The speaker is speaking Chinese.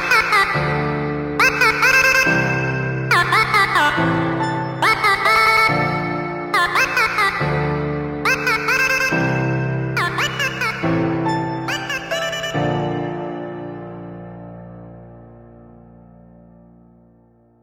哈哈哈